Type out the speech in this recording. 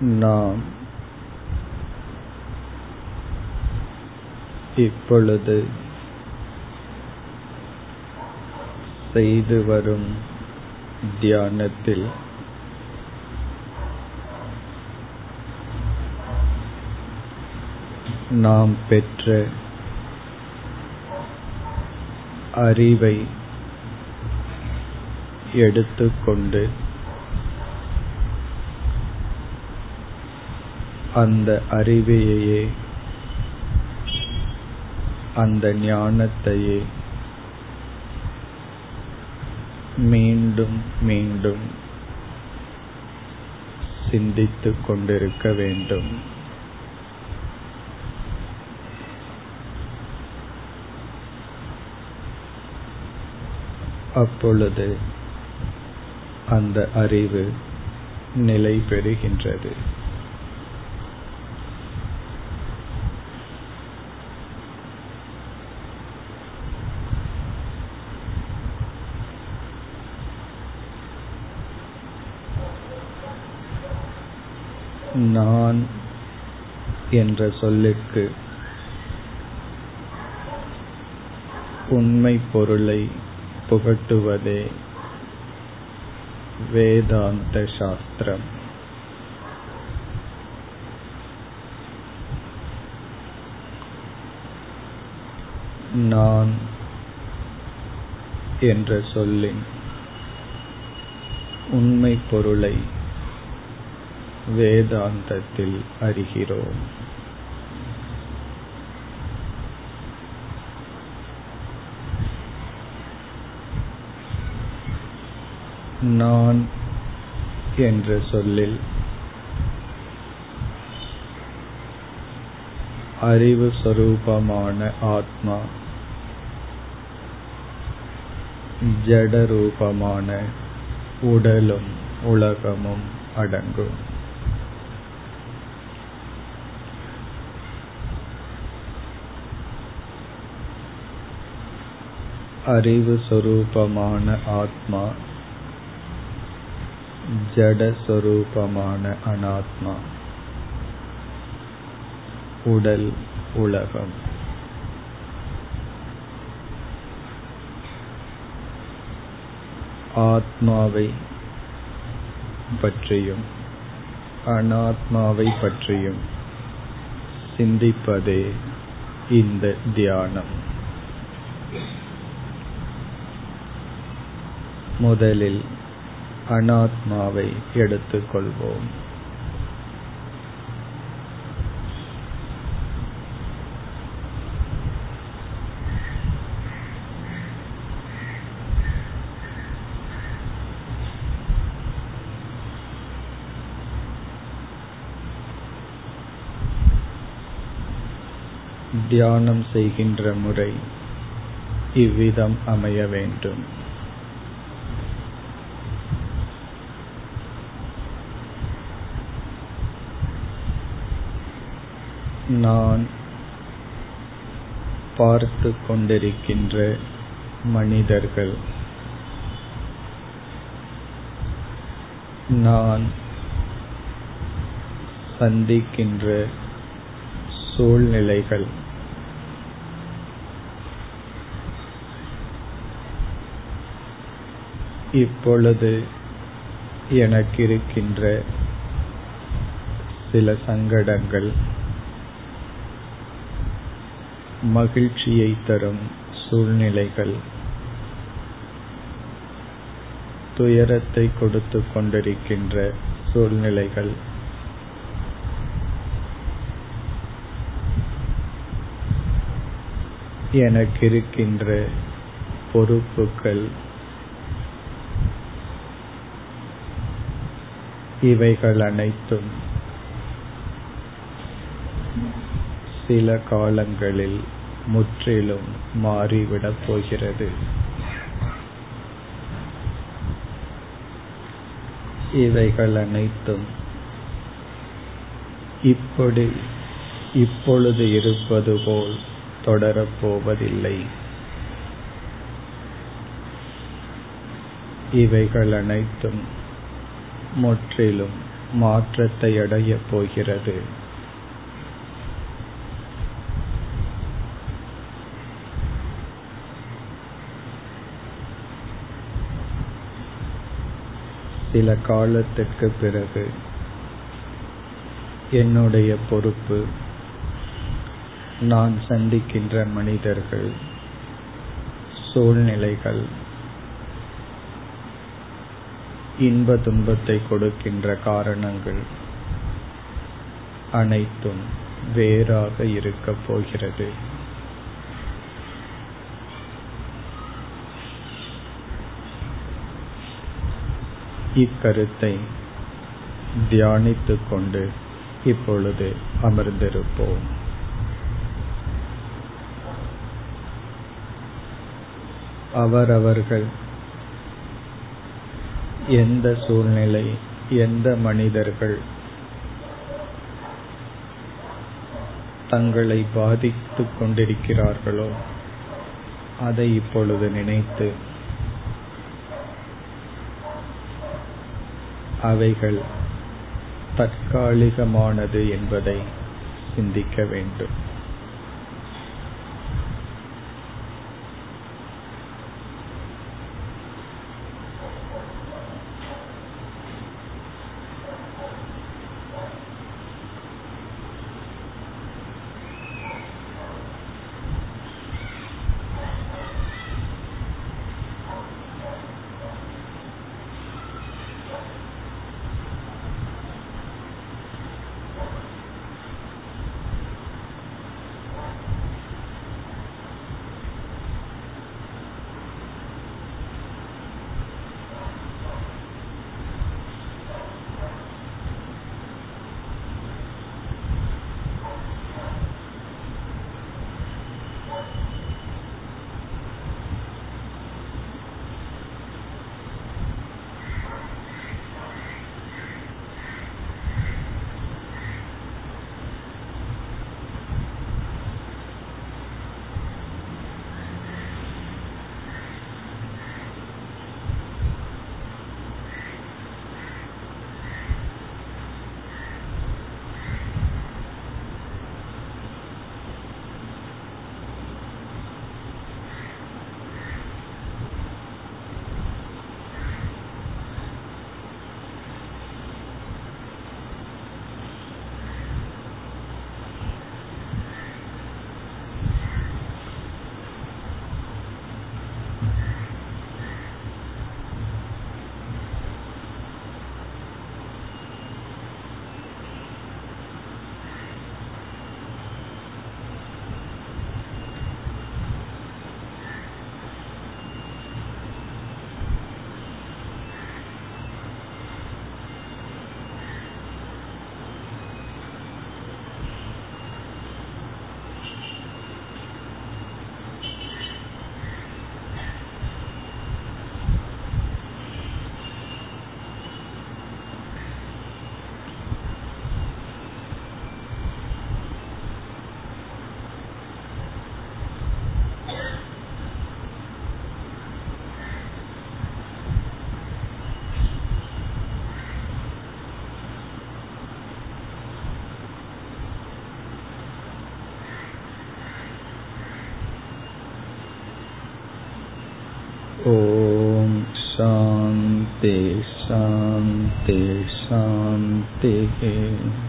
நாம் இப்பொழுது செய்து வரும் தியானத்தில் நாம் பெற்ற அறிவை எடுத்துக்கொண்டு அந்த அறிவையே அந்த ஞானத்தையே மீண்டும் மீண்டும் சிந்தித்துக் கொண்டிருக்க வேண்டும். அப்பொழுது அந்த அறிவு நிலை பெறுகின்றது. நான் என்ற சொல்லுக்கு உண்மை பொருளை புகட்டுவதே வேதாந்த சாஸ்திரம். நான் என்ற சொல்லின் உண்மை பொருளை வேதாந்தத்தில் அறிகிறோம். நான் என்ற சொல்லில் அறிவு சொரூபமான ஆத்மா ஜடரூபமான உடலும் உலகமும் அடங்கும். அறிவு சொரூபமான ஆத்மா ஜடஸ்வரூபமான அனாத்மா. உடல் உலகம். ஆத்மாவை பற்றியும் அனாத்மாவை பற்றியும் சிந்திப்பதே இந்த தியானம். முதலில் அனாத்மாவை எடுத்துக்கொள்வோம். தியானம் செய்கின்ற முறை இவ்விதம் அமைய வேண்டும். நான் பார்த்து கொண்டிருக்கின்ற மனிதர்கள். நான் சந்திக்கின்ற சூழ்நிலைகள். இப்பொழுது எனக்கு இருக்கின்ற சில சங்கடங்கள். மகிழ்ச்சியை தரும் சூழ்நிலைகள். துயரத்தை கொடுத்து கொண்டிருக்கின்ற சூழ்நிலைகள். எனக்கு இருக்கின்ற பொறுப்புகள். இவைகள் அனைத்தும் சில காலங்களில் முற்றிலும் மாறிவிடப் போகிறது. இவைகள் அனைத்தும் இப்படி இப்பொழுது இருப்பது போல் தொடரப்போவதில்லை இவைகள் அனைத்தும் முற்றிலும் மாற்றத்தை அடையப் போகிறது. சில காலத்திற்கு பிறகு என்னுடைய பொறுப்பு நான் சந்திக்கின்ற மனிதர்கள் சூழ்நிலைகள் இன்ப துன்பத்தை கொடுக்கின்ற காரணங்கள் அனைத்தும் வேறாக இருக்கப் போகிறது. இக்கருத்தை தியானித்துக் கொண்டு இப்பொழுது அமர்ந்திருப்போம். அவரவர்கள் எந்த சூழ்நிலை எந்த மனிதர்கள் தங்களை பாதித்துக் கொண்டிருக்கிறார்களோ அதை இப்பொழுது நினைத்து அவைகள் தற்காலிகமானது என்பதை சிந்திக்க வேண்டும். शान्ति शान्ति शान्तिः